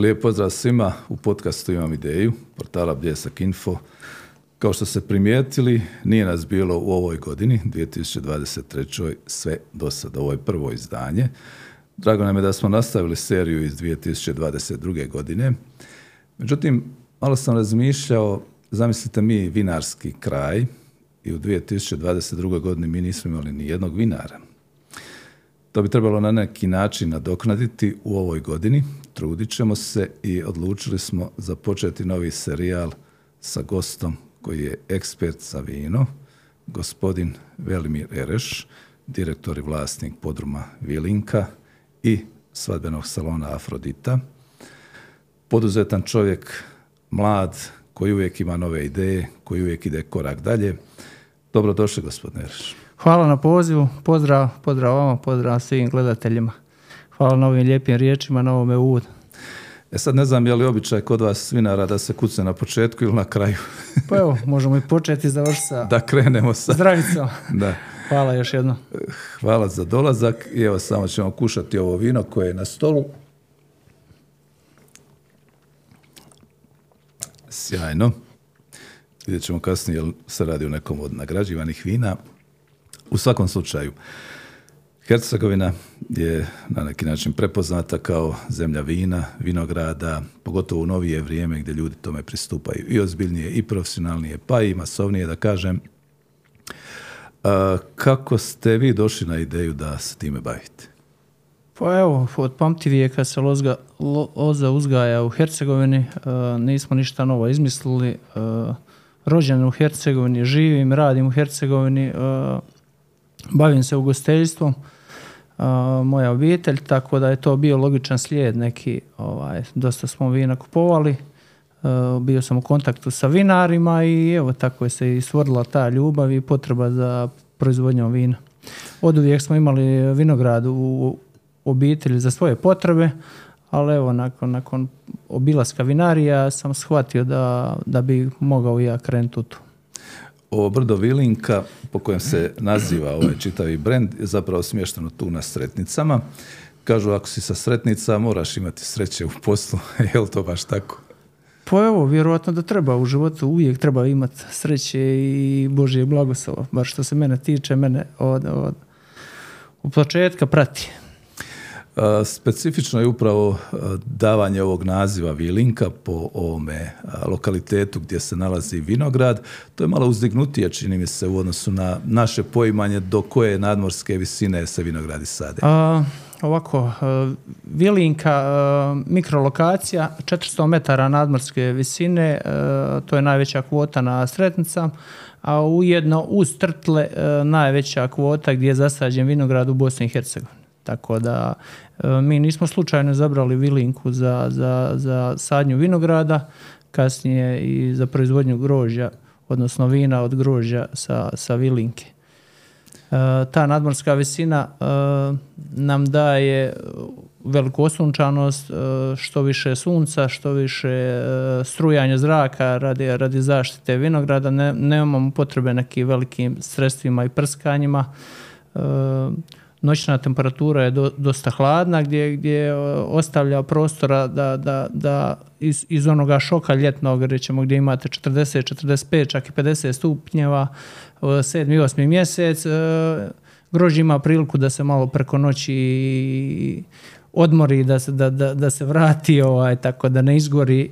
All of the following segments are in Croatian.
Lijep pozdrav svima u podcastu Imam ideju, portala Bljesak Info. Kao što ste primijetili, nije nas bilo u ovoj godini, 2023. sve do sada, ovo je prvo izdanje. Drago nam je da smo nastavili seriju iz 2022. godine. Međutim, malo sam razmišljao, zamislite mi vinarski kraj i u 2022. godini mi nismo imali ni jednog vinara. To bi trebalo na neki način nadoknaditi u ovoj godini. Trudit ćemo se i odlučili smo započeti novi serijal sa gostom koji je ekspert za vino, gospodin Velimir Ereš, direktor i vlasnik podruma Vilinka i svadbenog salona Afrodita. Poduzetan čovjek, mlad, koji uvijek ima nove ideje, koji uvijek ide korak dalje. Dobrodošli, gospodine Ereš. Hvala na pozivu, pozdrav, pozdrav vama, pozdrav svim gledateljima. Hvala na ovim lijepim riječima, na ovome uvodu. E sad ne znam je li običaj kod vas svinara da se kuce na početku ili na kraju. pa evo, možemo i početi i završiti sa... Da krenemo sa... Zdravicom. da. Hvala još jedno. Hvala za dolazak i evo samo ćemo kušati ovo vino koje je na stolu. Sjajno. Vidjet ćemo kasnije jel se radi o nekom od nagrađivanih vina. U svakom slučaju, Hercegovina je na neki način prepoznata kao zemlja vina, vinograda, pogotovo u novije vrijeme gdje ljudi tome pristupaju i ozbiljnije i profesionalnije, pa i masovnije da kažem. kako ste vi došli na ideju da se time bavite? Pa evo, od pamti vijeka se lozga, loza uzgaja u Hercegovini, nismo ništa novo izmislili. rođen u Hercegovini, živim, radim u Hercegovini, bavim se ugostiteljstvom, moja obitelj, tako da je to bio logičan slijed neki, ovaj, dosta smo vina kupovali, bio sam u kontaktu sa vinarima i evo tako je se i stvorila ta ljubav i potreba za proizvodnjom vina. Od uvijek smo imali vinograd u obitelji za svoje potrebe, ali evo nakon, nakon obilaska vinarija sam shvatio da, da bi mogao ja krenuti u to. Ovo brdo Vilinka, po kojem se naziva ovaj čitavi brend, je zapravo smješteno tu na sretnicama. Kažu, ako si sa sretnica, moraš imati sreće u poslu. je li to baš tako? Pa evo, vjerojatno da treba u životu, uvijek treba imati sreće i Božje blagoslova. Bar što se mene tiče, mene od, od, u početka prati. Specifično je upravo davanje ovog naziva Vilinka po ovome lokalitetu gdje se nalazi vinograd. To je malo uzdignutije, čini mi se, u odnosu na naše poimanje do koje nadmorske visine se vinogradi sade. ovako, Vilinka, mikrolokacija, 400 metara nadmorske visine, to je najveća kvota na Sretnica, a ujedno uz Trtle najveća kvota gdje je zasađen vinograd u Bosni i Hercegovini. Tako da mi nismo slučajno zabrali vilinku za, za, za sadnju vinograda, kasnije i za proizvodnju grožja, odnosno vina od grožja sa, sa vilinke. E, ta nadmorska visina e, nam daje veliku osunčanost, što više sunca, što više strujanja zraka radi, radi zaštite vinograda. Ne, nemamo potrebe nekim velikim sredstvima i prskanjima noćna temperatura je dosta hladna gdje, gdje ostavlja prostora da, da, da iz, iz onoga šoka ljetnog rećemo gdje imate 40, 45, čak i 50 stupnjeva, 7. i 8. mjesec, e, grožđe ima priliku da se malo preko noći odmori, da se, da, da, da se vrati, ovaj, tako da ne izgori,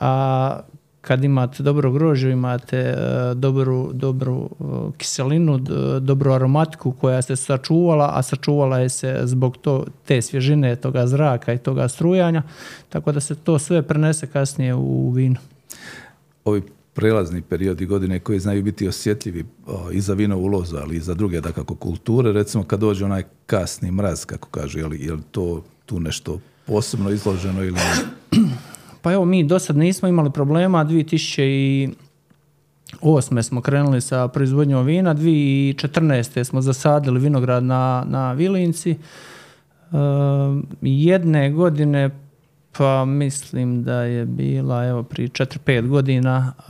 a kad imate dobro grožđe, imate e, dobru, dobru e, kiselinu, dobru aromatiku koja se sačuvala, a sačuvala je se zbog to, te svježine, toga zraka i toga strujanja, tako da se to sve prenese kasnije u vino. Ovi prelazni periodi godine koji znaju biti osjetljivi i za vino uloza, ali i za druge dakako kulture, recimo kad dođe onaj kasni mraz, kako kažu, je li, je li to tu nešto posebno izloženo ili Pa evo, mi do sad nismo imali problema, 2008. smo krenuli sa proizvodnjom vina, 2014. smo zasadili vinograd na, na Vilinci. E, jedne godine, pa mislim da je bila evo prije 4-5 godina, e,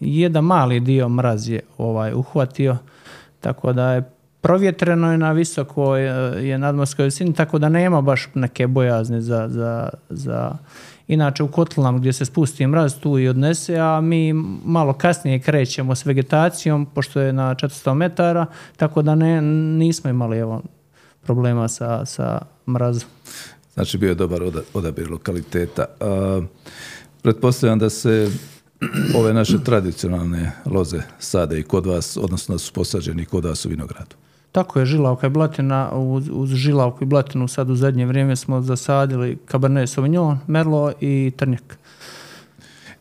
jedan mali dio mraz je ovaj uhvatio, tako da je provjetreno je na visokoj je nadmorskoj visini, tako da nema baš neke bojazne za, za, za Inače u kotlinama gdje se spusti mraz tu i odnese, a mi malo kasnije krećemo s vegetacijom, pošto je na 400 metara, tako da ne, nismo imali evo, problema sa, sa mrazom. Znači bio je dobar odabir lokaliteta. pretpostavljam da se ove naše tradicionalne loze sade i kod vas, odnosno da su posađeni kod vas u vinogradu. Tako je, žilavka i blatina, uz, uz žilavku i blatinu sad u zadnje vrijeme smo zasadili Cabernet Sauvignon, Merlot i Trnjak.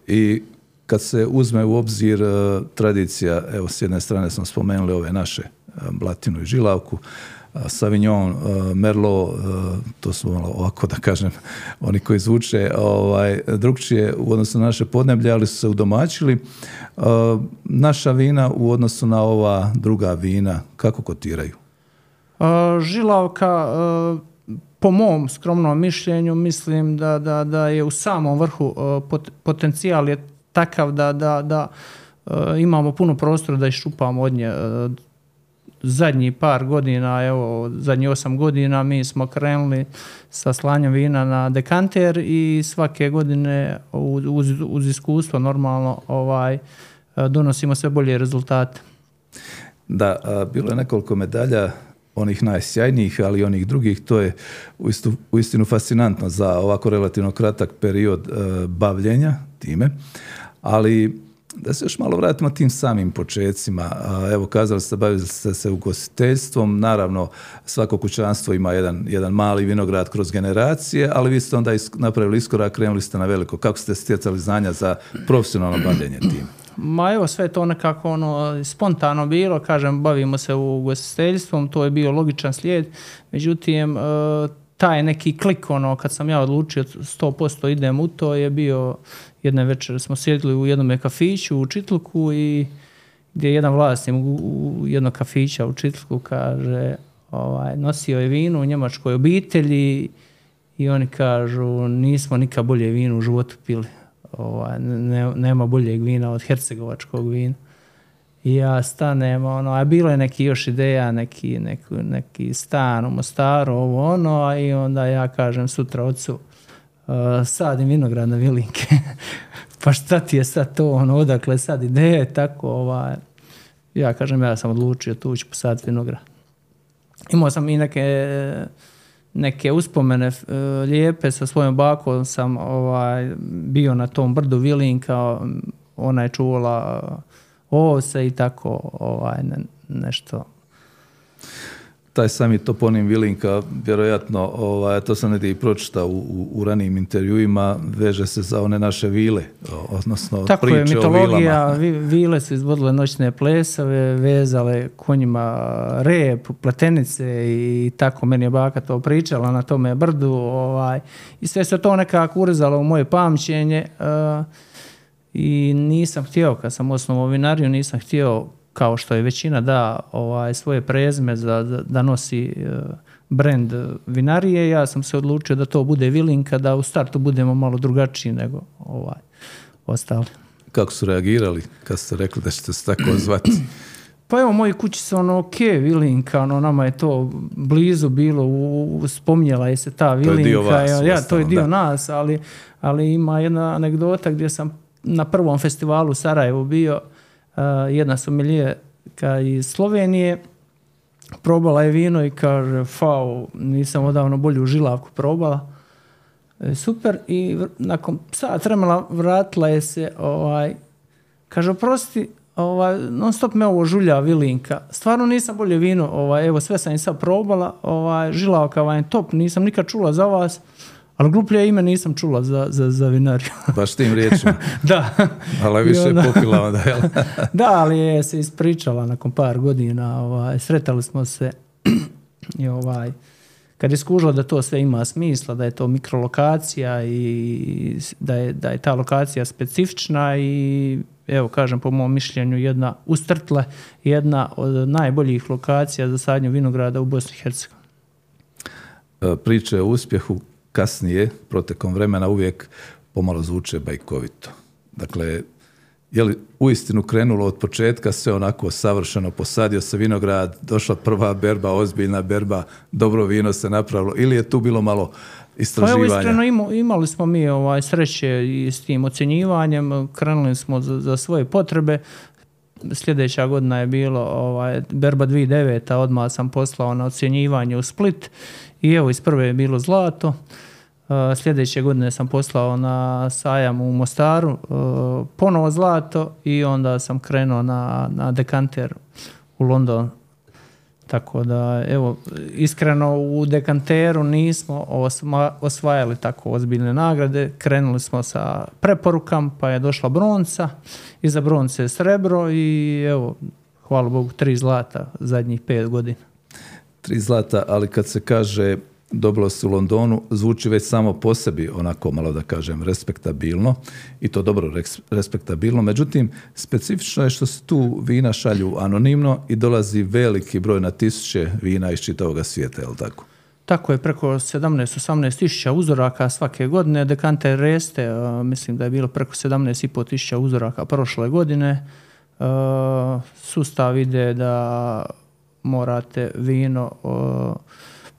I kad se uzme u obzir uh, tradicija, evo s jedne strane smo spomenuli ove naše uh, blatinu i žilavku, Savignon, uh, Merlot, uh, to su malo ovako da kažem, oni koji zvuče ovaj, drugčije u odnosu na naše podneblje, ali su se udomačili. Uh, naša vina u odnosu na ova druga vina, kako kotiraju? Žilavka, po mom skromnom mišljenju, mislim da, da, da je u samom vrhu potencijal je takav da, da, da imamo puno prostora da iščupamo od nje zadnji par godina, evo zadnjih osam godina mi smo krenuli sa slanjem vina na dekanter i svake godine uz, uz iskustvo normalno ovaj donosimo sve bolje rezultate. Da, bilo je nekoliko medalja onih najsjajnijih, ali i onih drugih, to je uistinu fascinantno za ovako relativno kratak period e, bavljenja time, ali da se još malo vratimo tim samim počecima. Evo, kazali ste, bavili ste se ugostiteljstvom, naravno svako kućanstvo ima jedan, jedan mali vinograd kroz generacije, ali vi ste onda napravili iskorak, krenuli ste na veliko. Kako ste stjecali znanja za profesionalno bavljenje tim? Ma evo, sve to nekako ono, spontano bilo, kažem, bavimo se ugostiteljstvom, to je bio logičan slijed, međutim, e, taj neki klik, ono, kad sam ja odlučio 100% idem u to, je bio jedne večere smo sjedili u jednom kafiću u Čitluku i gdje jedan vlasnik u jednog kafića u Čitluku kaže ovaj, nosio je vino u njemačkoj obitelji i oni kažu nismo nikad bolje vino u životu pili. Ovaj, ne, nema boljeg vina od hercegovačkog vina. I ja stanem, ono, a bilo je neki još ideja, neki, neki, neki stan u Mostaru, ovo ono, i onda ja kažem sutra ocu, sadim vinogradne vilinke. pa šta ti je sad to, ono, odakle sad ideje, tako, ovaj, ja kažem, ja sam odlučio tu ću posaditi vinograd. Imao sam i neke, neke uspomene uh, lijepe sa svojom bakom sam ovaj, bio na tom brdu Vilinka, ona je čuvala ovce i tako ovaj, nešto taj sami toponim Vilinka, vjerojatno, ovaj, to sam negdje i pročitao u, u, u ranijim intervjuima, veže se za one naše vile, odnosno Tako priče je, mitologija, vile su izvodile noćne plesave, vezale konjima rep, pletenice i tako meni je baka to pričala na tome brdu ovaj, i sve se to nekako urezalo u moje pamćenje uh, i nisam htio, kad sam osnovao vinariju, nisam htio kao što je većina da ovaj, svoje prezme za, da nosi uh, brand vinarije, ja sam se odlučio da to bude Vilinka, da u startu budemo malo drugačiji nego ovaj, ostali. Kako su reagirali kad ste rekli da ćete se tako zvati? Pa evo, moji kući su ono, ok, Vilinka, ono, nama je to blizu bilo, u, spominjala je se ta Vilinka. To je dio vas. Ja, to je dio da. nas, ali, ali ima jedna anegdota gdje sam na prvom festivalu u Sarajevu bio, jedna somelijerka iz Slovenije, probala je vino i kaže, fau, nisam odavno bolju žilavku probala. E, super, i nakon sat vremena vratila je se, ovaj, kaže, oprosti, ovaj, non stop me ovo žulja vilinka. Stvarno nisam bolje vino, ovaj, evo sve sam i sad probala, ovaj, žilavka vam je top, nisam nikad čula za vas. Ali gluplje ime nisam čula za, za, za vinariju. Baš tim riječima. da. Ali više onda, popila onda, jel? da, ali je se ispričala nakon par godina. Ovaj, sretali smo se i ovaj, kad je skužila da to sve ima smisla, da je to mikrolokacija i da je, da je ta lokacija specifična i evo kažem po mom mišljenju jedna ustrtle jedna od najboljih lokacija za sadnju vinograda u Bosni i Hercegovini. E, priče o uspjehu kasnije, protekom vremena, uvijek pomalo zvuče bajkovito. Dakle, je li uistinu krenulo od početka sve onako savršeno, posadio se vinograd, došla prva berba, ozbiljna berba, dobro vino se napravilo ili je tu bilo malo istraživanja? Pa evo iskreno imali smo mi ovaj, sreće i s tim ocjenjivanjem, krenuli smo za, za svoje potrebe, sljedeća godina je bilo ovaj, berba 2009. odmah sam poslao na ocjenjivanje u Split i evo iz prve je bilo zlato. Uh, sljedeće godine sam poslao na sajam u Mostaru uh, ponovo zlato i onda sam krenuo na, na dekanter u London. Tako da, evo, iskreno u dekanteru nismo osvajali tako ozbiljne nagrade. Krenuli smo sa preporukam, pa je došla bronca, iza bronce je srebro i evo, hvala Bogu, tri zlata zadnjih pet godina. Tri zlata, ali kad se kaže dobilo se u Londonu, zvuči već samo po sebi onako malo da kažem respektabilno i to dobro respektabilno. Međutim, specifično je što se tu vina šalju anonimno i dolazi veliki broj na tisuće vina iz čitavog svijeta, je li tako? Tako je, preko 17-18 tisuća uzoraka svake godine. Dekante Reste, mislim da je bilo preko 17,5 tisuća uzoraka prošle godine. sustav ide da morate vino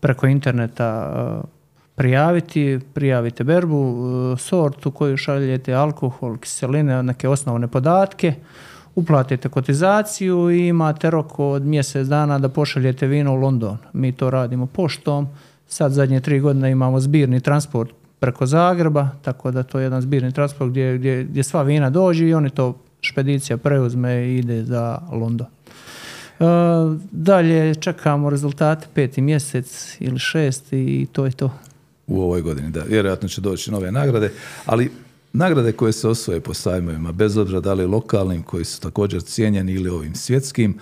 preko interneta e, prijaviti, prijavite berbu, e, sortu koju šaljete, alkohol, kiseline, neke osnovne podatke, uplatite kotizaciju i imate rok od mjesec dana da pošaljete vino u London. Mi to radimo poštom, sad zadnje tri godine imamo zbirni transport preko Zagreba, tako da to je jedan zbirni transport gdje, gdje, gdje sva vina dođe i oni to špedicija preuzme i ide za London. E, dalje čekamo rezultate peti mjesec ili šest i to je to. U ovoj godini, da. Vjerojatno će doći nove nagrade, ali nagrade koje se osvoje po sajmovima, bez obzira da li lokalnim, koji su također cijenjeni ili ovim svjetskim,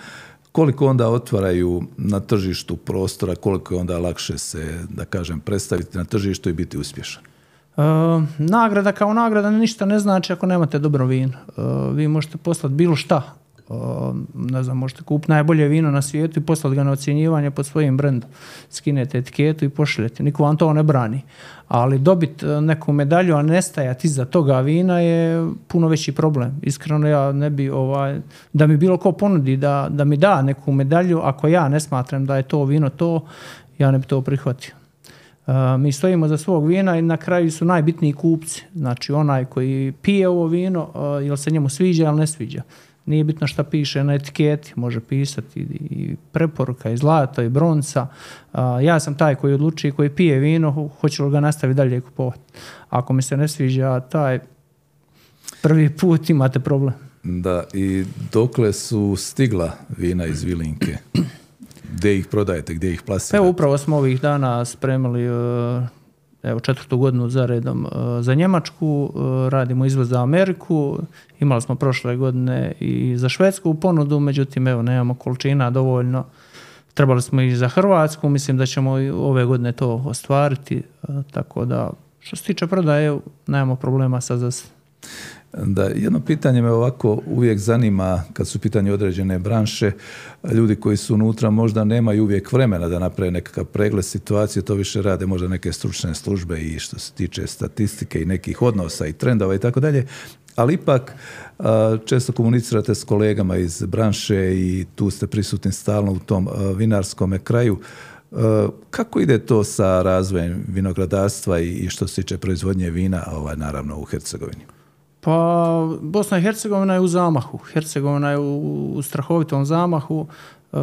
koliko onda otvaraju na tržištu prostora, koliko je onda lakše se, da kažem, predstaviti na tržištu i biti uspješan? E, nagrada kao nagrada ništa ne znači ako nemate dobro vino. E, vi možete poslati bilo šta, ne znam, možete kupiti najbolje vino na svijetu i poslati ga na ocjenjivanje pod svojim brendom. Skinete etiketu i pošaljete. Niko vam to ne brani. Ali dobiti e, neku medalju, a ne stajati iza toga vina je puno veći problem. Iskreno ja ne bi, ovaj, da mi bilo ko ponudi da, da mi da neku medalju, ako ja ne smatram da je to vino to, ja ne bi to prihvatio. Uh, mi stojimo za svog vina i na kraju su najbitniji kupci. Znači onaj koji pije ovo vino, uh, ili se njemu sviđa ili ne sviđa. Nije bitno šta piše na etiketi, može pisati i preporuka i zlato i bronca. Ja sam taj koji odluči koji pije vino, hoću li ga nastaviti dalje kupovati. Ako mi se ne sviđa taj prvi put imate problem. Da, i dokle su stigla vina iz Vilinke? Gdje ih prodajete, gdje ih plasirate? Evo upravo smo ovih dana spremili e, evo četvrtu godinu za redom e, za Njemačku, e, radimo izvoz za Ameriku, imali smo prošle godine i za Švedsku ponudu, međutim evo nemamo količina dovoljno. Trebali smo i za Hrvatsku, mislim da ćemo i ove godine to ostvariti, e, tako da što se tiče prodaje nemamo problema sa zas. Da, jedno pitanje me ovako uvijek zanima kad su pitanje određene branše, ljudi koji su unutra možda nemaju uvijek vremena da naprave nekakav pregled situacije, to više rade možda neke stručne službe i što se tiče statistike i nekih odnosa i trendova i tako dalje, ali ipak često komunicirate s kolegama iz branše i tu ste prisutni stalno u tom vinarskom kraju. Kako ide to sa razvojem vinogradarstva i što se tiče proizvodnje vina, ovaj, naravno u Hercegovini? Pa Bosna i Hercegovina je u zamahu. Hercegovina je u, strahovitom zamahu. E,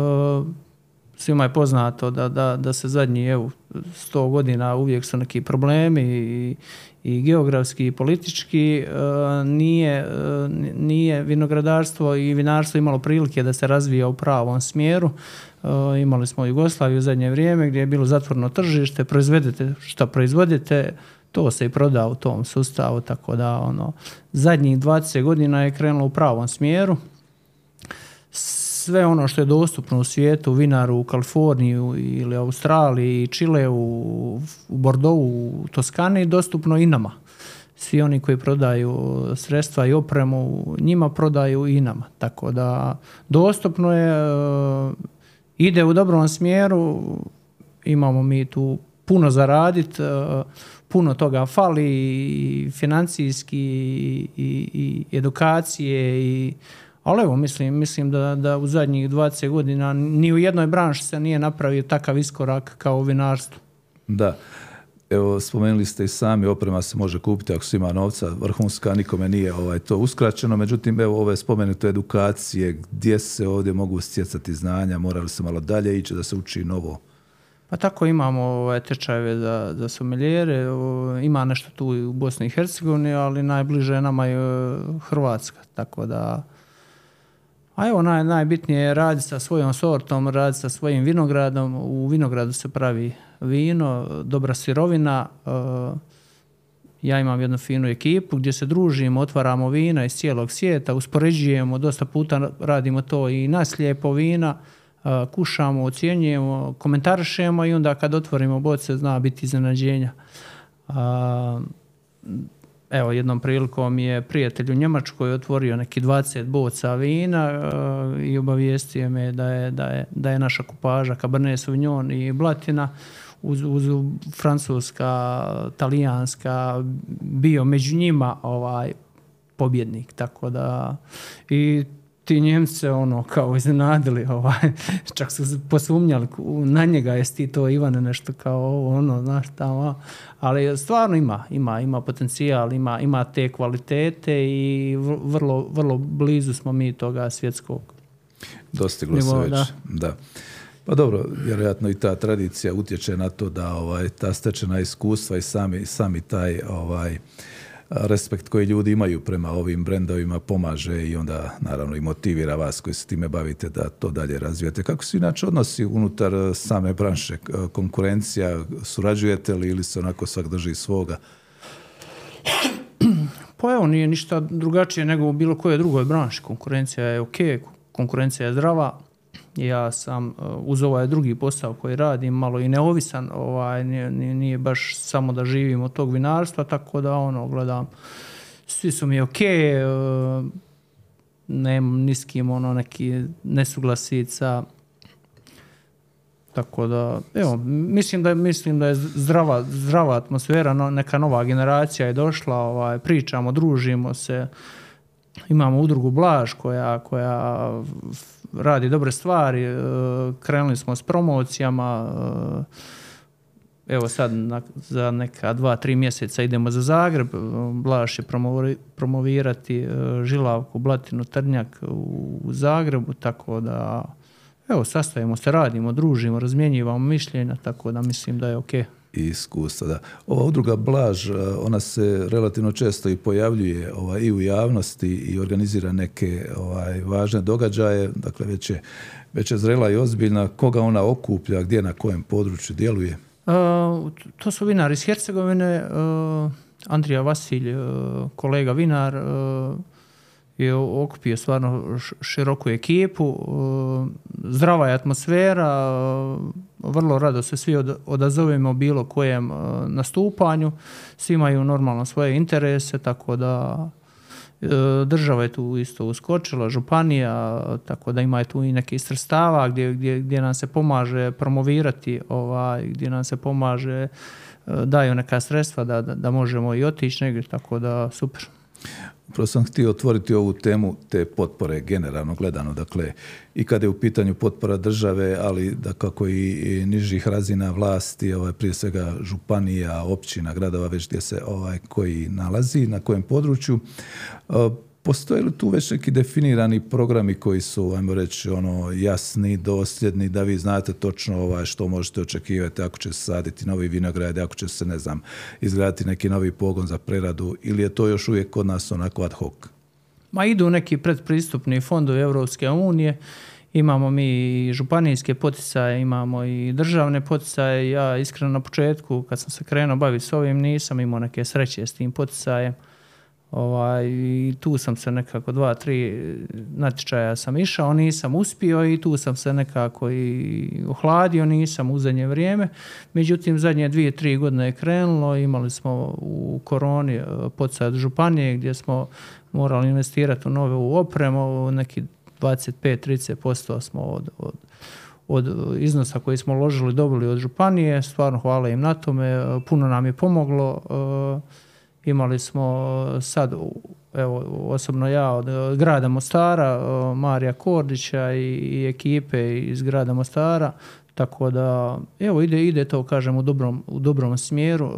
svima je poznato da, da, da se zadnji evo, sto godina uvijek su neki problemi i, i geografski i politički. E, nije, e, nije vinogradarstvo i vinarstvo imalo prilike da se razvija u pravom smjeru. imali smo Jugoslaviju u zadnje vrijeme gdje je bilo zatvorno tržište, proizvedete što proizvodite, to se i proda u tom sustavu, tako da ono, zadnjih 20 godina je krenulo u pravom smjeru. Sve ono što je dostupno u svijetu, Vinaru, u Kaliforniji ili Australiji, Čile, u, u Bordeaux, u Toskani, dostupno i nama. Svi oni koji prodaju sredstva i opremu, njima prodaju i nama. Tako da dostupno je, e, ide u dobrom smjeru, imamo mi tu puno zaraditi, e, puno toga fali i financijski i, i, edukacije i ali evo, mislim, mislim da, da u zadnjih 20 godina ni u jednoj branši se nije napravio takav iskorak kao u vinarstvu. Da. Evo, spomenuli ste i sami, oprema se može kupiti ako se ima novca, vrhunska, nikome nije ovaj, to uskraćeno, međutim, evo, ove spomenute edukacije, gdje se ovdje mogu stjecati znanja, morali se malo dalje ići da se uči novo? Pa tako imamo ovaj, tečajeve za, za someljere, ima nešto tu u Bosni i Hercegovini, ali najbliže nama je e, Hrvatska, tako da a evo, naj, najbitnije je raditi sa svojom sortom, raditi sa svojim vinogradom. U vinogradu se pravi vino, dobra sirovina. E, ja imam jednu finu ekipu gdje se družimo, otvaramo vina iz cijelog svijeta, uspoređujemo, dosta puta radimo to i na slijepo vina, kušamo, ocjenjujemo, komentarišemo i onda kad otvorimo boce zna biti iznenađenja. Evo, jednom prilikom je prijatelj u Njemačkoj otvorio neki 20 boca vina i obavijestio me da je, da je, da je naša kupaža Cabernet Sauvignon i Blatina uz, uz francuska, talijanska bio među njima ovaj pobjednik. Tako da i ti Njemce ono kao iznenadili, ovaj, čak su posumnjali na njega jesi ti to Ivane nešto kao ono, znaš tamo, ali stvarno ima, ima, ima potencijal, ima, ima te kvalitete i vrlo, vrlo blizu smo mi toga svjetskog. Dostiglo se već, da. da. Pa dobro, vjerojatno i ta tradicija utječe na to da ovaj, ta stečena iskustva i sami, sami taj ovaj, respekt koji ljudi imaju prema ovim brendovima pomaže i onda naravno i motivira vas koji se time bavite da to dalje razvijete. Kako se inače odnosi unutar same branše? Konkurencija, surađujete li ili se onako svak drži svoga? Pa evo, nije ništa drugačije nego u bilo kojoj drugoj branši. Konkurencija je ok, konkurencija je zdrava, ja sam uh, uz ovaj drugi posao koji radim malo i neovisan, ovaj, nije, nije baš samo da živim od tog vinarstva, tako da ono, gledam, svi su mi ok, uh, nemam niskim ono neki nesuglasica, tako da, evo, mislim da, mislim da je zdrava, zdrava atmosfera, no, neka nova generacija je došla, ovaj, pričamo, družimo se, imamo udrugu Blaž koja, koja radi dobre stvari, e, krenuli smo s promocijama, e, evo sad za neka dva, tri mjeseca idemo za Zagreb, Blaž će promovirati e, Žilavku, Blatinu, Trnjak u Zagrebu, tako da evo sastajemo se, radimo, družimo, razmjenjivamo mišljenja, tako da mislim da je ok i iskustva. Da. Ova udruga Blaž, ona se relativno često i pojavljuje ovaj, i u javnosti i organizira neke ovaj, važne događaje, dakle već je, već je zrela i ozbiljna. Koga ona okuplja, gdje, na kojem području djeluje? to su vinari iz Hercegovine, Andrija Vasilj, kolega vinar, je okupio stvarno široku ekipu, zdrava je atmosfera, vrlo rado se svi odazovemo bilo kojem nastupanju, svi imaju normalno svoje interese, tako da e, država je tu isto uskočila, županija, tako da ima tu i nekih sredstava gdje, gdje, gdje nam se pomaže promovirati, ovaj, gdje nam se pomaže, e, daju neka sredstva da, da, da možemo i otići negdje, tako da super. Upravo sam htio otvoriti ovu temu te potpore generalno gledano, dakle i kada je u pitanju potpora države, ali da kako i nižih razina vlasti, ovaj, prije svega županija, općina, gradova, već gdje se ovaj, koji nalazi, na kojem području. Postoje li tu već neki definirani programi koji su, ajmo reći, ono, jasni, dosljedni, da vi znate točno ovaj, što možete očekivati ako će se saditi novi vinograd, ako će se, ne znam, izgraditi neki novi pogon za preradu, ili je to još uvijek kod nas onako ad hoc? Ma idu neki predpristupni fondovi Europske unije, imamo mi i županijske poticaje, imamo i državne poticaje. Ja iskreno na početku, kad sam se krenuo baviti s ovim, nisam imao neke sreće s tim poticajem Ovaj, I tu sam se nekako dva, tri natječaja sam išao, nisam uspio i tu sam se nekako i ohladio, nisam u zadnje vrijeme. Međutim, zadnje dvije, tri godine je krenulo, imali smo u koroni eh, podsad županije gdje smo morali investirati u novu opremu, neki 25-30% smo od, od od iznosa koji smo uložili dobili od županije. Stvarno hvala im na tome. Puno nam je pomoglo. Imali smo sad, evo, osobno ja od grada Mostara, Marija Kordića i, i ekipe iz grada Mostara. Tako da, evo, ide, ide to, kažem, u dobrom, u dobrom smjeru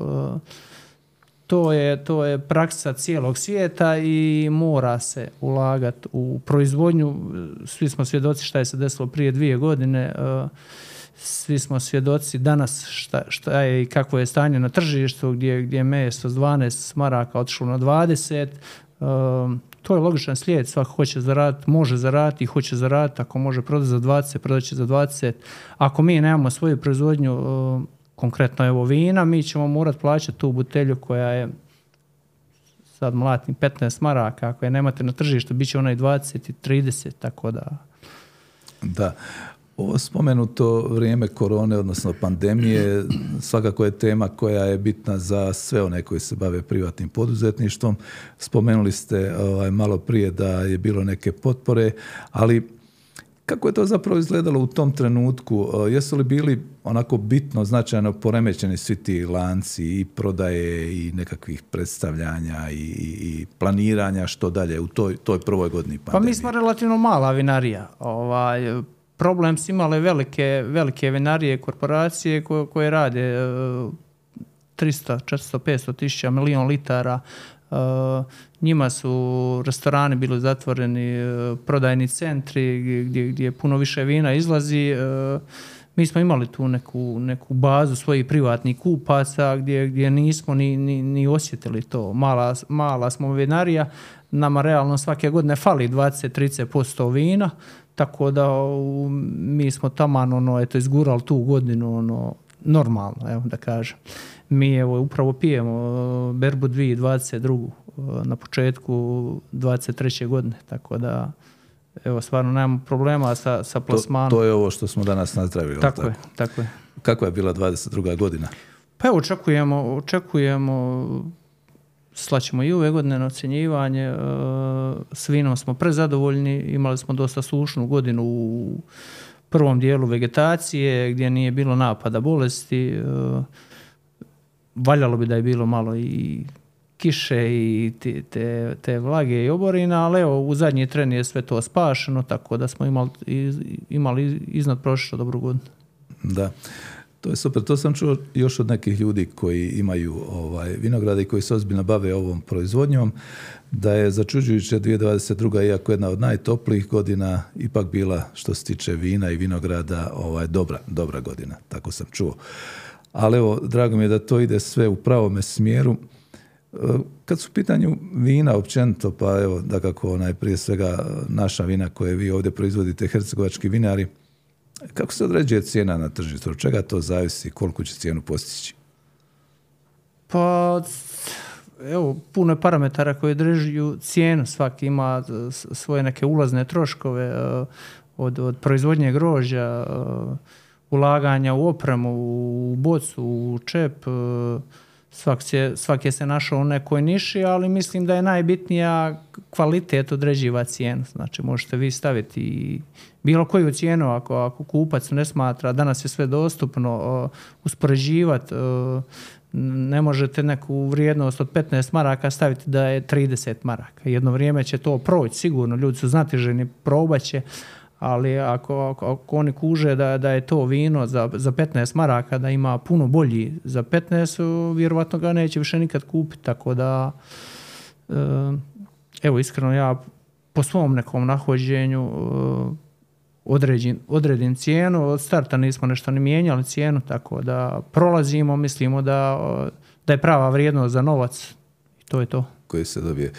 to je, to je praksa cijelog svijeta i mora se ulagati u proizvodnju. Svi smo svjedoci šta je se desilo prije dvije godine. Svi smo svjedoci danas šta, šta je i kakvo je stanje na tržištu gdje, gdje je meso s 12 maraka otišlo na 20. E, to je logičan slijed. Svako hoće zaraditi, može zaraditi i hoće zaraditi. Ako može prodati za 20, prodat će za 20. Ako mi nemamo svoju proizvodnju, e, konkretno evo vina, mi ćemo morati plaćati tu butelju koja je sad mlatni 15 maraka, ako je nemate na tržištu, bit će ona i 20 i 30, tako da... Da. Ovo spomenuto vrijeme korone, odnosno pandemije, svakako je tema koja je bitna za sve one koji se bave privatnim poduzetništvom. Spomenuli ste ovaj, malo prije da je bilo neke potpore, ali kako je to zapravo izgledalo u tom trenutku? E, jesu li bili onako bitno, značajno poremećeni svi ti lanci i prodaje i nekakvih predstavljanja i, i planiranja što dalje u toj, toj prvoj godini pandemije? Pa mi smo relativno mala vinarija. Ovaj, problem su imale velike, velike vinarije korporacije koje, koje rade 300, 400, 500 tisuća milion litara njima su restorani bili zatvoreni, e, prodajni centri gdje, gdje puno više vina izlazi. E, mi smo imali tu neku, neku bazu svojih privatnih kupaca gdje, gdje nismo ni, ni, ni osjetili to. Mala, mala smo vinarija, nama realno svake godine fali 20-30% vina, tako da mi smo tamo ono, eto, izgurali tu godinu ono, normalno, evo da kažem. Mi evo upravo pijemo Berbu 2022 na početku 23. godine, tako da evo stvarno nemamo problema sa, sa plasmanom. To, to je ovo što smo danas nazdravili. Tako, tako je, tako je. Kakva je bila 22. godina? Pa evo očekujemo, očekujemo slaćemo i ove godine na ocjenjivanje. E, s vinom smo prezadovoljni, imali smo dosta slušnu godinu u prvom dijelu vegetacije gdje nije bilo napada bolesti. E, valjalo bi da je bilo malo i kiše i te, te, vlage i oborina, ali evo u zadnji tren je sve to spašeno, tako da smo imali, imali iznad prošlo dobru godinu. Da. To je super. To sam čuo još od nekih ljudi koji imaju ovaj, vinograde i koji se ozbiljno bave ovom proizvodnjom, da je začuđujuće 2022. iako jedna od najtoplijih godina ipak bila što se tiče vina i vinograda ovaj, dobra, dobra godina. Tako sam čuo. Ali evo, drago mi je da to ide sve u pravome smjeru. Kad su u pitanju vina općenito, pa evo, da kako onaj, prije svega naša vina koje vi ovdje proizvodite, hercegovački vinari, kako se određuje cijena na tržištu? Od čega to zavisi? Koliko će cijenu postići? Pa, evo, puno je parametara koji određuju cijenu. Svaki ima svoje neke ulazne troškove e, od, od proizvodnje grožđa, e, ulaganja u opremu, u bocu, u čep, svak, svak je se našao u nekoj niši, ali mislim da je najbitnija kvalitet određiva cijenu. Znači možete vi staviti bilo koju cijenu ako, ako kupac ne smatra, danas je sve dostupno, uspoređivati, ne možete neku vrijednost od 15 maraka staviti da je 30 maraka. Jedno vrijeme će to proći, sigurno, ljudi su znatiženi, probat će, ali ako, ako, oni kuže da, da je to vino za, za 15 maraka, da ima puno bolji za 15, vjerovatno ga neće više nikad kupiti, tako da eh, evo iskreno ja po svom nekom nahođenju eh, određen, odredim cijenu, od starta nismo nešto ni mijenjali cijenu, tako da prolazimo, mislimo da, da je prava vrijednost za novac i to je to. Koji se dobije.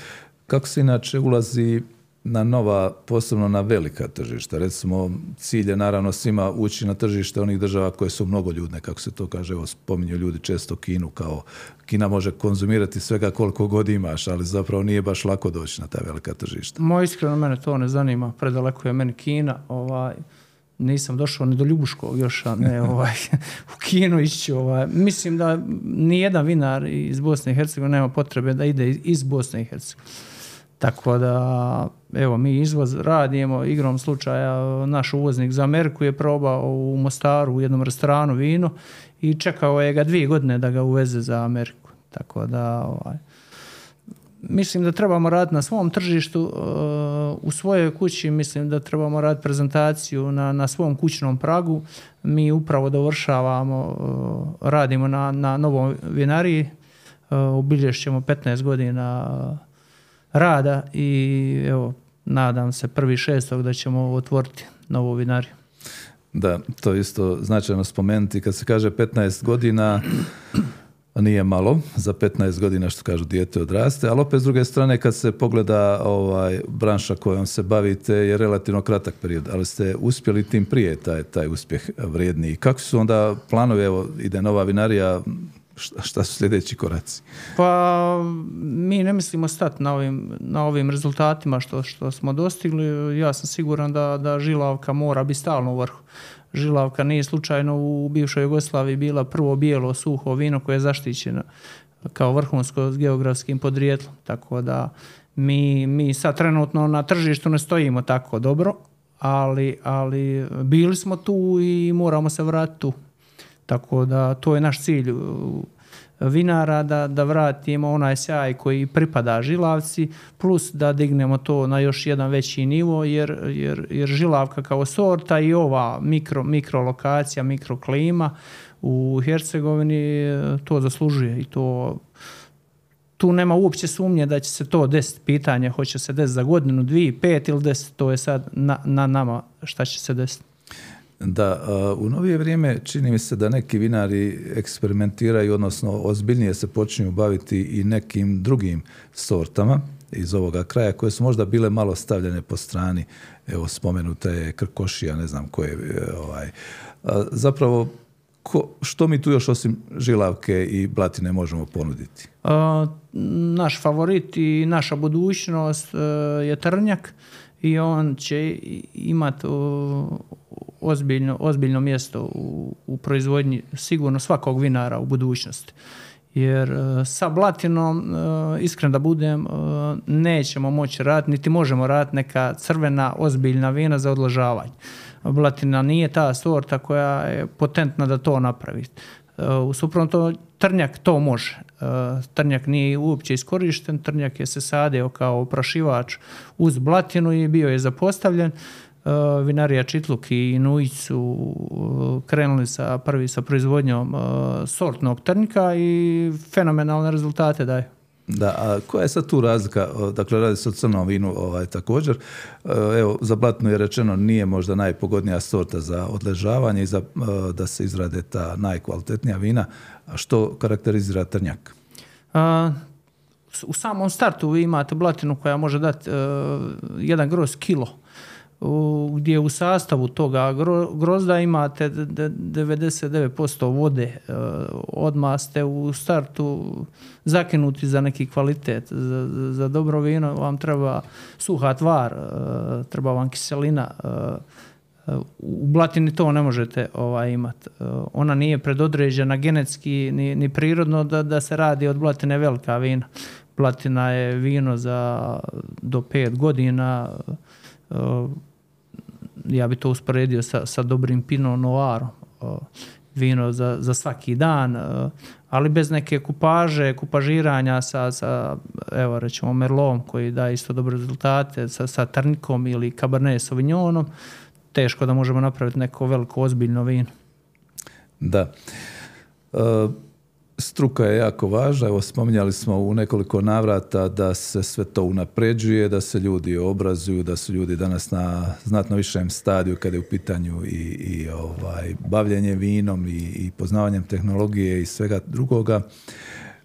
Kako se inače ulazi na nova, posebno na velika tržišta. Recimo, cilj je naravno svima ući na tržište onih država koje su mnogo ljudne, kako se to kaže, evo spominju ljudi često Kinu kao Kina može konzumirati svega koliko god imaš, ali zapravo nije baš lako doći na ta velika tržišta. Moj iskreno mene to ne zanima, predaleko je meni Kina, ovaj, nisam došao ni do Ljubuškog još, a ne ovaj, u Kinu ići. Ovaj. Mislim da ni jedan vinar iz Bosne i Hercegovine nema potrebe da ide iz Bosne i Hercegovine Tako da, evo, mi izvoz radimo, igrom slučaja, naš uvoznik za Ameriku je probao u Mostaru u jednom restoranu vino i čekao je ga dvije godine da ga uveze za Ameriku. Tako da, ovaj, mislim da trebamo raditi na svom tržištu, uh, u svojoj kući mislim da trebamo raditi prezentaciju na, na svom kućnom pragu. Mi upravo dovršavamo, uh, radimo na, na novoj vinariji, uh, obilježćemo 15 godina rada i evo, nadam se prvi šestog da ćemo otvoriti novu vinariju. Da, to je isto značajno spomenuti. Kad se kaže 15 godina, nije malo za 15 godina što kažu dijete odraste, ali opet s druge strane kad se pogleda ovaj branša kojom se bavite je relativno kratak period, ali ste uspjeli tim prije taj, taj uspjeh vrijedniji. Kako su onda planovi, evo ide nova vinarija, šta su sljedeći koraci? Pa mi ne mislimo stati na ovim, na ovim rezultatima što, što smo dostigli. Ja sam siguran da, da žilavka mora biti stalno u vrhu. Žilavka nije slučajno u bivšoj Jugoslaviji bila prvo bijelo suho vino koje je zaštićeno kao vrhunsko s geografskim podrijetlom. Tako da mi, mi sad trenutno na tržištu ne stojimo tako dobro, ali, ali bili smo tu i moramo se vratiti tu. Tako da to je naš cilj vinara da, da vratimo onaj sjaj koji pripada žilavci plus da dignemo to na još jedan veći nivo jer, jer, jer žilavka kao sorta i ova mikro, mikrolokacija, mikroklima u Hercegovini to zaslužuje i to tu nema uopće sumnje da će se to desiti pitanje hoće se desiti za godinu, dvije, pet ili deset, to je sad na, na nama šta će se desiti. Da, u novije vrijeme čini mi se da neki vinari eksperimentiraju, odnosno ozbiljnije se počinju baviti i nekim drugim sortama iz ovoga kraja koje su možda bile malo stavljene po strani. Evo, spomenuta je Krkošija, ne znam koje. Ovaj. Zapravo, ko, što mi tu još osim žilavke i blatine možemo ponuditi? naš favorit i naša budućnost e, je trnjak i on će imati ozbiljno, ozbiljno mjesto u, u proizvodnji sigurno svakog vinara u budućnosti. Jer e, sa blatinom, e, iskreno da budem, e, nećemo moći raditi, niti možemo raditi neka crvena ozbiljna vina za odložavanje. Blatina nije ta sorta koja je potentna da to napravi. U suprotno, trnjak to može. Trnjak nije uopće iskorišten, trnjak je se sadio kao oprašivač uz blatinu i bio je zapostavljen. Eh, vinarija Čitluk i Nujić su eh, krenuli sa prvi sa proizvodnjom eh, sortnog trnika i fenomenalne rezultate daje. Da, a koja je sad tu razlika? Dakle, radi se o crnom vinu ovaj, također. Evo, za blatnu je rečeno nije možda najpogodnija sorta za odležavanje i za, da se izrade ta najkvalitetnija vina. A što karakterizira trnjak? A, u samom startu vi imate blatinu koja može dati jedan gros kilo gdje u sastavu toga grozda imate 99% vode, e, odmah ste u startu zakinuti za neki kvalitet. Za, za dobro vino vam treba suha tvar, e, treba vam kiselina. E, u blatini to ne možete ovaj, imati. Ona nije predodređena genetski ni, ni prirodno da, da se radi od blatine velika vina. Blatina je vino za do pet godina, ja bi to usporedio sa, sa dobrim Pinot Noirom, vino za, za svaki dan, ali bez neke kupaže, kupažiranja sa, sa evo rećemo Merlom koji da isto dobre rezultate, sa, sa Trnikom ili Cabernet Sauvignonom, teško da možemo napraviti neko veliko ozbiljno vino. Da. Uh, struka je jako važna. Evo, spominjali smo u nekoliko navrata da se sve to unapređuje, da se ljudi obrazuju, da su ljudi danas na znatno višem stadiju kada je u pitanju i, i ovaj, bavljenje vinom i, i poznavanjem tehnologije i svega drugoga.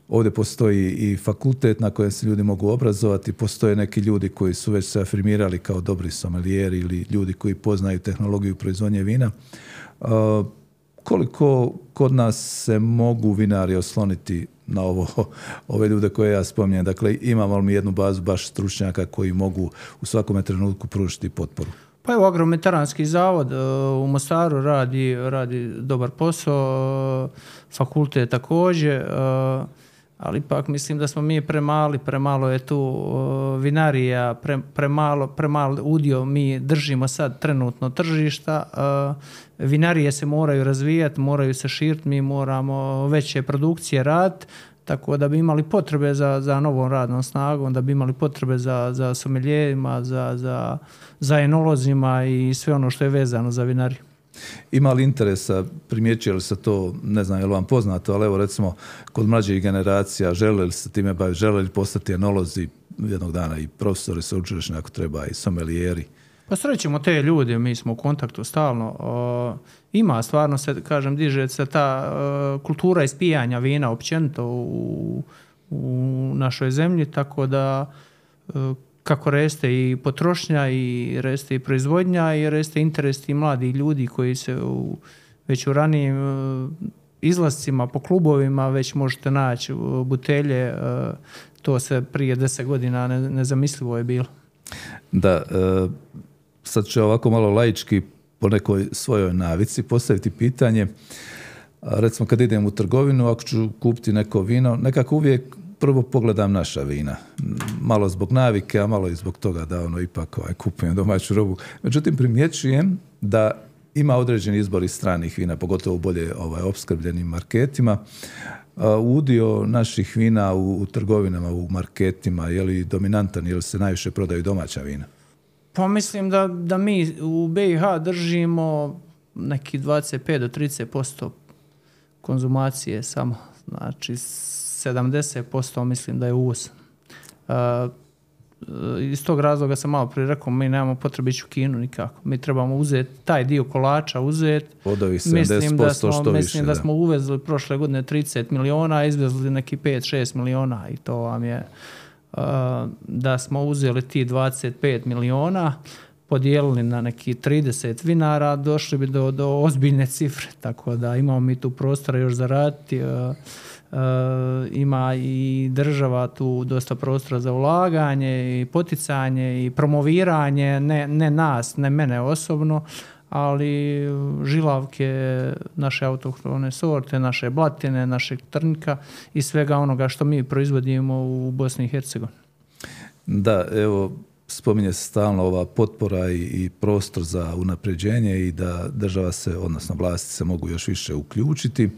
Ovdje postoji i fakultet na kojem se ljudi mogu obrazovati, postoje neki ljudi koji su već se afirmirali kao dobri sommelieri ili ljudi koji poznaju tehnologiju proizvodnje vina. Uh, koliko kod nas se mogu vinari osloniti na ovo, ove ljude koje ja spominjem. Dakle, imamo mi jednu bazu baš stručnjaka koji mogu u svakom trenutku pružiti potporu? Pa evo, agrometaranski zavod e, u Mostaru radi, radi dobar posao, fakultet također. E, ali ipak mislim da smo mi premali, premalo je tu vinarija, pre, premalo, premalo udio mi držimo sad trenutno tržišta. Vinarije se moraju razvijati, moraju se širiti, mi moramo veće produkcije raditi, tako da bi imali potrebe za, za novom radnom snagom, da bi imali potrebe za, za somelijerima, za, za, za enolozima i sve ono što je vezano za vinariju. Ima li interesa, primjećuje li se to, ne znam je li vam poznato, ali evo recimo kod mlađih generacija, žele li se time baviti, žele li postati enolozi jednog dana i profesori sveučilišni ako treba i somelijeri? Pa srećemo te ljude, mi smo u kontaktu stalno. ima stvarno se, kažem, diže se ta kultura ispijanja vina općenito u, u našoj zemlji, tako da kako reste i potrošnja i reste i proizvodnja i reste interes i mladih ljudi koji se u, već u ranijim izlascima po klubovima već možete naći butelje, to se prije deset godina nezamislivo je bilo. Da, sad ću ovako malo laički po nekoj svojoj navici postaviti pitanje. Recimo kad idem u trgovinu, ako ću kupiti neko vino, nekako uvijek prvo pogledam naša vina. Malo zbog navike, a malo i zbog toga da ono ipak ovaj, kupujem domaću robu. Međutim, primjećujem da ima određeni izbor iz stranih vina, pogotovo bolje ovaj, opskrbljenim marketima. udio naših vina u, u, trgovinama, u marketima, je li dominantan, je li se najviše prodaju domaća vina? Pa mislim da, da mi u BiH držimo neki 25 do 30% konzumacije samo. Znači 70% mislim da je uvoz. Uh, iz tog razloga sam malo prije rekao, mi nemamo potrebe ići u Kinu nikako. Mi trebamo uzeti taj dio kolača, uzeti. mislim da smo, što Mislim da, smo uvezli prošle godine 30 miliona, a izvezli neki 5-6 miliona i to vam je da smo uzeli ti 25 miliona, podijelili na neki 30 vinara, došli bi do, do ozbiljne cifre, tako da imamo mi tu prostora još za raditi. ima i država tu dosta prostora za ulaganje i poticanje i promoviranje, ne, ne nas, ne mene osobno, ali žilavke, naše autohtone sorte, naše blatine, našeg trnka i svega onoga što mi proizvodimo u Bosni i Hercegovini. Da, evo, spominje se stalno ova potpora i, prostor za unapređenje i da država se, odnosno vlasti se mogu još više uključiti.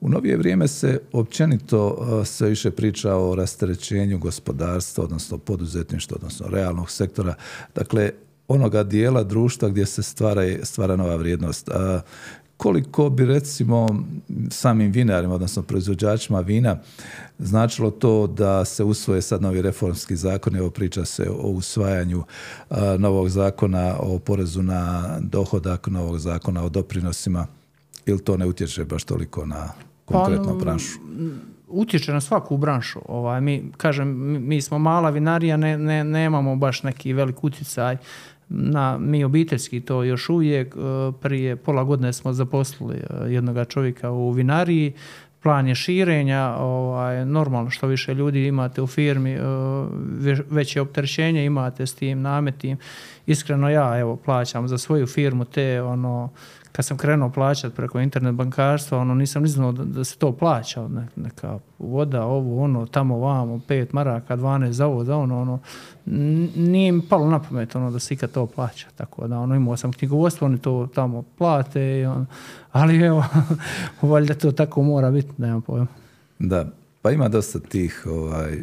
U novije vrijeme se općenito sve više priča o rasterećenju gospodarstva, odnosno poduzetništva, odnosno realnog sektora. Dakle, onoga dijela društva gdje se stvara, stvara nova vrijednost. A koliko bi recimo samim vinarima, odnosno proizvođačima vina, značilo to da se usvoje sad novi reformski zakon, evo priča se o usvajanju novog zakona o porezu na dohodak, novog zakona o doprinosima, ili to ne utječe baš toliko na konkretnu pa, branšu? utječe na svaku branšu. Ovaj, mi, kažem, mi smo mala vinarija, ne, ne, nemamo baš neki velik utjecaj na, mi obiteljski to još uvijek, e, prije pola godine smo zaposlili e, jednog čovjeka u vinariji, plan je širenja, ovaj, normalno što više ljudi imate u firmi, e, veće opterećenje imate s tim nametim. Iskreno ja evo plaćam za svoju firmu te ono kad sam krenuo plaćati preko internet bankarstva, ono nisam ni znao da, se to plaća, neka voda, ovo, ono, tamo, vamo, pet maraka, 12 za ovo, za ono, ono, nije mi palo na pamet ono, da se ikad to plaća, tako da, ono, imao sam knjigovodstvo, oni to tamo plate, i on, ali evo, valjda to tako mora biti, nemam pojma. Da, pa ima dosta tih, ovaj,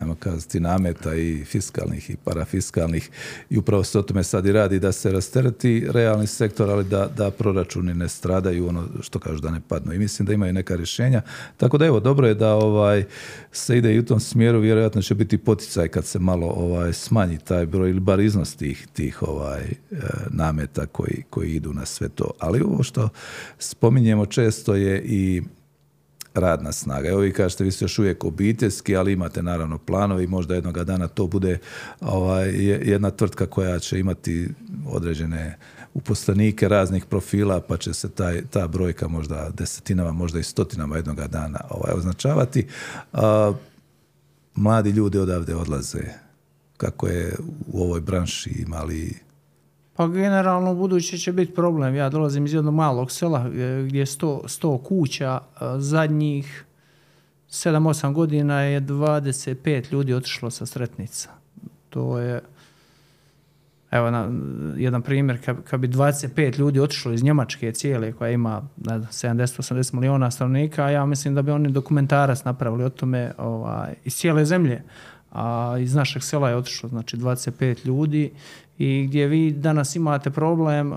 ajmo kazati, nameta i fiskalnih i parafiskalnih i upravo se o tome sad i radi da se rastereti realni sektor, ali da, da proračuni ne stradaju, ono što kažu da ne padnu. I mislim da imaju neka rješenja. Tako da evo, dobro je da ovaj se ide i u tom smjeru, vjerojatno će biti poticaj kad se malo ovaj smanji taj broj ili bar iznos tih, tih ovaj, e, nameta koji, koji idu na sve to. Ali ovo što spominjemo često je i radna snaga. Evo vi kažete, vi ste još uvijek obiteljski, ali imate naravno planovi možda jednoga dana to bude ovaj, jedna tvrtka koja će imati određene uposlenike raznih profila, pa će se taj, ta brojka možda desetinama, možda i stotinama jednoga dana ovaj, označavati. mladi ljudi odavde odlaze. Kako je u ovoj branši imali pa generalno budući će biti problem. Ja dolazim iz jednog malog sela gdje je sto, sto kuća, zadnjih 7-8 godina je 25 ljudi otišlo sa sretnica. To je, evo na, jedan primjer, kad, kad bi 25 ljudi otišlo iz Njemačke cijele koja ima 70-80 miliona stanovnika, ja mislim da bi oni dokumentarac napravili o tome ovaj, iz cijele zemlje. A iz našeg sela je otišlo znači 25 ljudi i gdje vi danas imate problem, eh,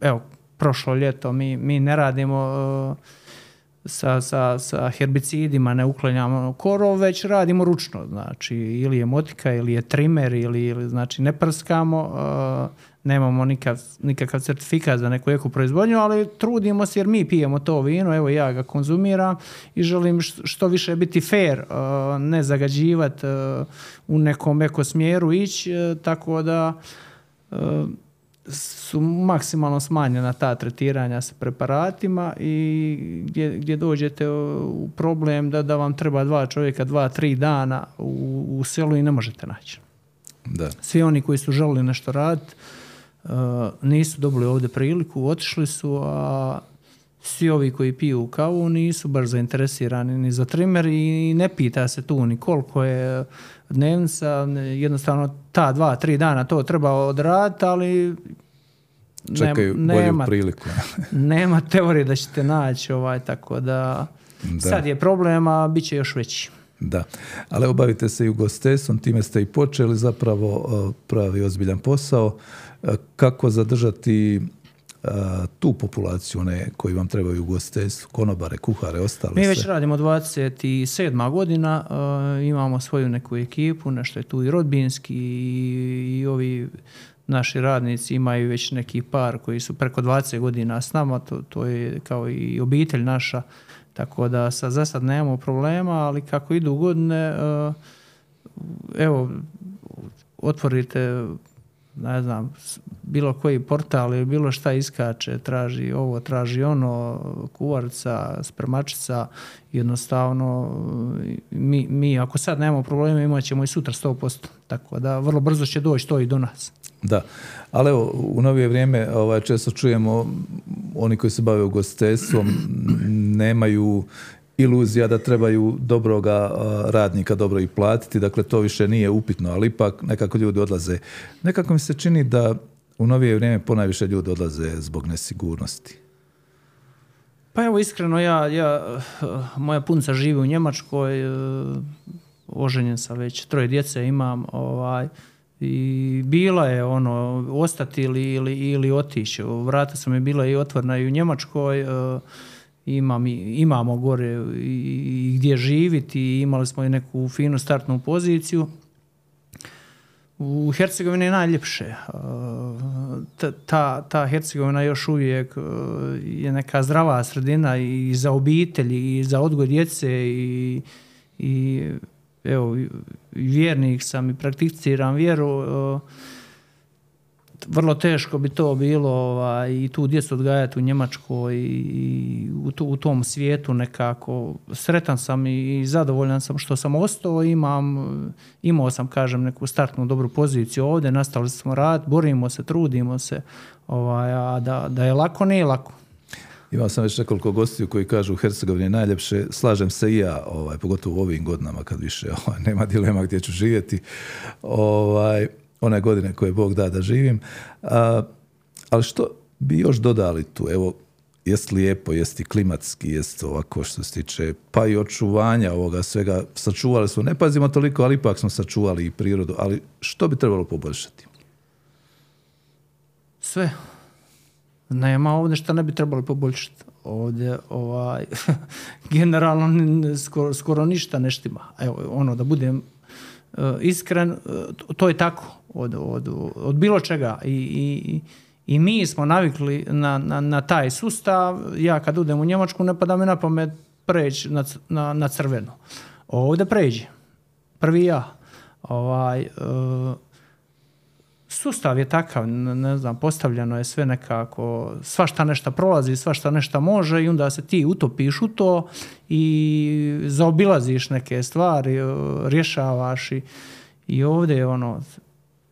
evo, prošlo ljeto mi, mi ne radimo eh, sa, sa, sa herbicidima, ne uklanjamo korov, već radimo ručno, znači ili je motika ili je trimer ili, ili znači ne prskamo, uh, nemamo nikakav, nikakav certifikat za neku eku proizvodnju, ali trudimo se jer mi pijemo to vino, evo ja ga konzumiram i želim što više biti fair, uh, ne zagađivati uh, u nekom eko smjeru ići, tako da su maksimalno smanjena ta tretiranja sa preparatima i gdje, gdje dođete u problem da, da vam treba dva čovjeka, dva, tri dana u, u selu i ne možete naći. Da. Svi oni koji su želili nešto raditi nisu dobili ovdje priliku, otišli su, a svi ovi koji piju kavu nisu baš zainteresirani ni za trimer i ne pita se tu ni koliko je dnevnica, jednostavno ta dva, tri dana to treba odraditi, ali Čekaju nema, bolju priliku. nema teorije da ćete naći, ovaj, tako da, da. sad je problem, a bit će još veći. Da, ali obavite se i ugostiteljstvom, time ste i počeli zapravo pravi ozbiljan posao. Kako zadržati tu populaciju, one koji vam trebaju ugostiteljstvu, konobare, kuhare, ostale Mi već radimo 27. godina, imamo svoju neku ekipu, nešto je tu i rodbinski i, i ovi naši radnici imaju već neki par koji su preko 20 godina s nama, to, to je kao i obitelj naša, tako da sa, za sad nemamo problema, ali kako idu godine, evo, otvorite ne znam, bilo koji portal ili bilo šta iskače, traži ovo, traži ono, kuvarca, spremačica, jednostavno mi, mi ako sad nemamo problema imat ćemo i sutra 100%, tako da vrlo brzo će doći to i do nas. Da, ali evo, u novije vrijeme ovaj, često čujemo oni koji se bave ugostiteljstvom nemaju iluzija da trebaju dobroga radnika dobro i platiti, dakle to više nije upitno, ali ipak nekako ljudi odlaze. Nekako mi se čini da u novije vrijeme ponajviše ljudi odlaze zbog nesigurnosti. Pa evo iskreno ja, ja moja punca živi u Njemačkoj, e, oženjen sam već, troje djece imam, ovaj, i bila je ono ostati ili, ili, ili otići. Vrata su mi bila i otvorena i u Njemačkoj, uh, imam, imamo gore i, gdje živiti i imali smo i neku finu startnu poziciju. U Hercegovini je najljepše. Ta, ta Hercegovina još uvijek je neka zdrava sredina i za obitelji i za odgoj djece i, i evo, vjernik sam i prakticiram vjeru vrlo teško bi to bilo ovaj, i tu djecu odgajati u Njemačkoj i u, tu, u tom svijetu nekako. Sretan sam i zadovoljan sam što sam ostao, imam, imao sam, kažem, neku startnu dobru poziciju ovdje, nastavili smo rad, borimo se, trudimo se, ovaj, a da, da je lako, nije lako. Imao sam već nekoliko gostiju koji kažu u Hercegovini najljepše, slažem se i ja, ovaj, pogotovo u ovim godinama kad više ovaj, nema dilema gdje ću živjeti. Ovaj, one godine koje Bog da da živim. A, ali što bi još dodali tu? Evo, jest lijepo, jest i klimatski, jest ovako što se tiče, pa i očuvanja ovoga svega. Sačuvali smo, ne pazimo toliko, ali ipak smo sačuvali i prirodu. Ali što bi trebalo poboljšati? Sve. Nema ovdje što ne bi trebalo poboljšati. Ovdje ovaj, generalno skoro, skoro ništa neštima. Evo, ono da budem E, iskren, e, to je tako od, od, od bilo čega I, i, i mi smo navikli na, na, na, taj sustav. Ja kad udem u Njemačku ne pada mi na pamet preći na, na, na crveno. Ovdje pređi. Prvi ja. Ovaj, uh, sustav je takav, ne znam, postavljeno je sve nekako, svašta nešto prolazi, svašta nešto može i onda se ti utopiš u to i zaobilaziš neke stvari, e, rješavaš i, i ovdje je ono,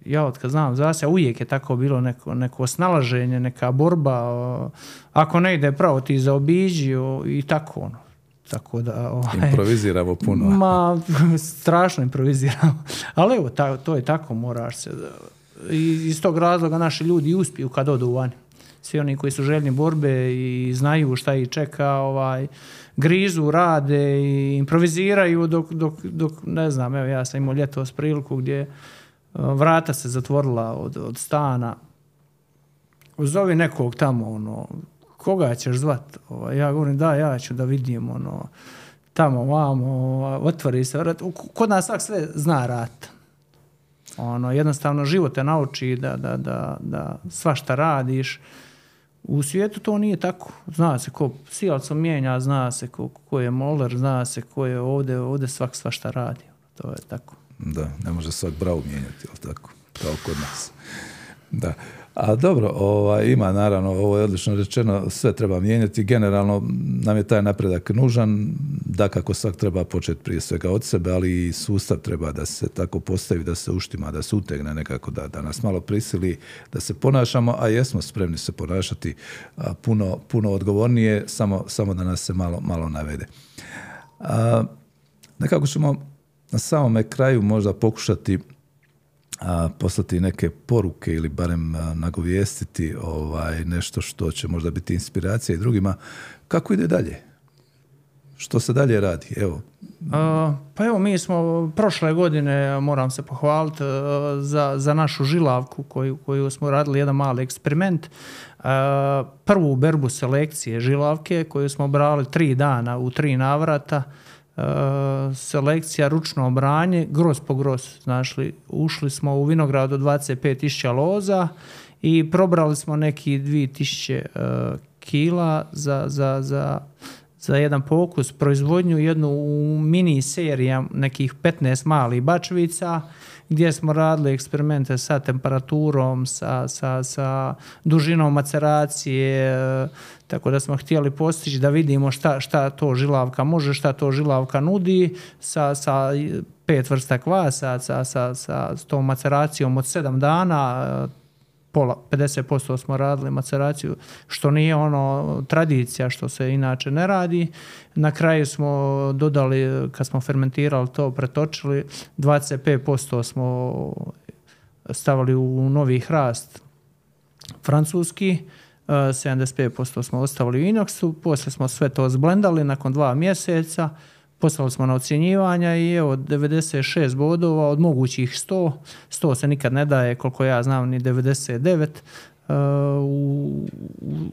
ja od kad znam za se, uvijek je tako bilo neko, neko snalaženje, neka borba, ako ne ide pravo ti zaobiđi i tako ono. Tako da... Ovaj, Improviziramo puno. Ma, strašno improviziramo. Ali evo, ta, to je tako, moraš se... Iz tog razloga naši ljudi uspiju kad odu vani. Svi oni koji su željni borbe i znaju šta ih čeka, ovaj, grizu, rade i improviziraju dok, dok, dok ne znam, evo ja sam imao ljetos priliku gdje uh, vrata se zatvorila od, od stana. Zovi nekog tamo, ono, koga ćeš zvat? Ovaj, ja govorim, da, ja ću da vidim, ono, tamo, vamo, ovaj, otvori se vrat. Kod nas sve zna rat. Ono, jednostavno, život te nauči da, da, da, da svašta radiš. U svijetu to nije tako. Zna se ko sijalcom mijenja, zna se ko, ko je moler, zna se ko je ovdje, ovdje svak svašta radi. To je tako. Da, ne može svak bravu mijenjati, ali tako, kao kod nas. Da. A dobro, ovaj, ima naravno, ovo je odlično rečeno, sve treba mijenjati. Generalno nam je taj napredak nužan, da kako svak treba početi prije svega od sebe, ali i sustav treba da se tako postavi, da se uštima, da se utegne nekako, da, da nas malo prisili, da se ponašamo, a jesmo spremni se ponašati a, puno, puno odgovornije, samo, samo da nas se malo, malo navede. A, nekako ćemo na samome kraju možda pokušati a, poslati neke poruke ili barem a, nagovijestiti ovaj, nešto što će možda biti inspiracija i drugima. Kako ide dalje? Što se dalje radi? Evo. A, pa evo, mi smo prošle godine, moram se pohvaliti, za, za našu žilavku koju, koju smo radili jedan mali eksperiment. A, prvu berbu selekcije žilavke koju smo brali tri dana u tri navrata, selekcija ručno obranje, gros po gros. Znašli, ušli smo u vinograd od 25.000 loza i probrali smo neki 2000 uh, kila za, za, za, za jedan pokus, proizvodnju jednu u mini serija nekih 15 malih bačvica gdje smo radili eksperimente sa temperaturom, sa, sa, sa dužinom maceracije, tako da smo htjeli postići da vidimo šta, šta to žilavka može, šta to žilavka nudi sa, sa pet vrsta kvasa, sa, sa, sa, s tom maceracijom od sedam dana, pola, 50% smo radili maceraciju, što nije ono tradicija što se inače ne radi. Na kraju smo dodali, kad smo fermentirali to, pretočili, 25% smo stavili u novi hrast francuski, 75% smo ostavili u inoksu, poslije smo sve to zblendali nakon dva mjeseca, poslali smo na ocjenjivanja i evo 96 bodova od mogućih 100, 100 se nikad ne daje koliko ja znam ni 99, Uh, u,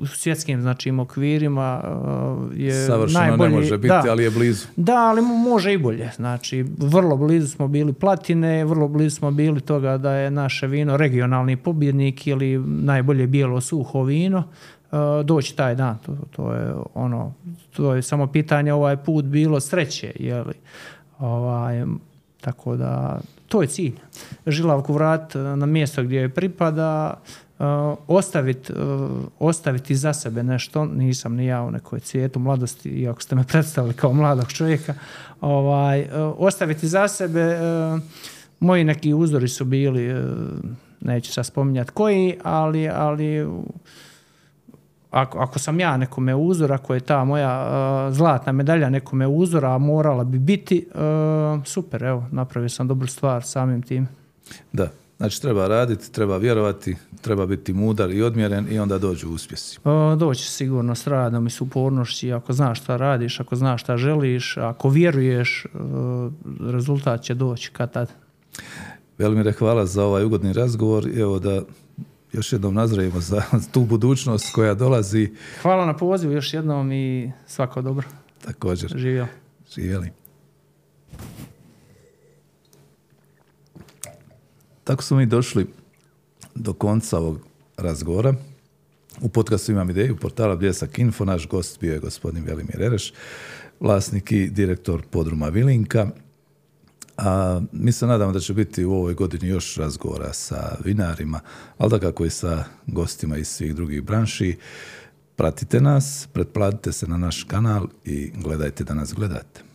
u svjetskim znači okvirima uh, je Savršeno najbolji, ne može biti, da, ali je blizu. Da, ali može i bolje. Znači, vrlo blizu smo bili platine, vrlo blizu smo bili toga da je naše vino regionalni pobjednik ili najbolje bijelo suho vino. Uh, doći taj dan. To, to je ono, to je samo pitanje ovaj put bilo sreće, je li? Ovaj, tako da, to je cilj. Žilavku vrat na mjesto gdje je pripada, uh, ostaviti ostaviti za sebe nešto, nisam ni ja u nekoj cijetu mladosti, iako ste me predstavili kao mladog čovjeka, ovaj, ostaviti za sebe, moji neki uzori su bili, neću sad spominjati koji, ali, ali ako, ako sam ja nekome uzor, ako je ta moja uh, zlatna medalja nekome uzora, a morala bi biti, uh, super, evo, napravio sam dobru stvar samim tim. Da, znači treba raditi, treba vjerovati, treba biti mudar i odmjeren i onda dođu uspjesi. Uh, doći sigurno s radom i s upornošći, ako znaš šta radiš, ako znaš šta želiš, ako vjeruješ, uh, rezultat će doći kad tad. Velimire, hvala za ovaj ugodni razgovor. Evo da još jednom nazdravimo za tu budućnost koja dolazi. Hvala na pozivu još jednom i svako dobro. Također. Živio. Živjeli. Tako smo mi došli do konca ovog razgovora. U podcastu imam ideju portala Bljesak Info. Naš gost bio je gospodin Velimir Ereš, vlasnik i direktor podruma Vilinka. A mi se nadamo da će biti u ovoj godini još razgovora sa vinarima, ali da kako i sa gostima iz svih drugih branši. Pratite nas, pretplatite se na naš kanal i gledajte da nas gledate.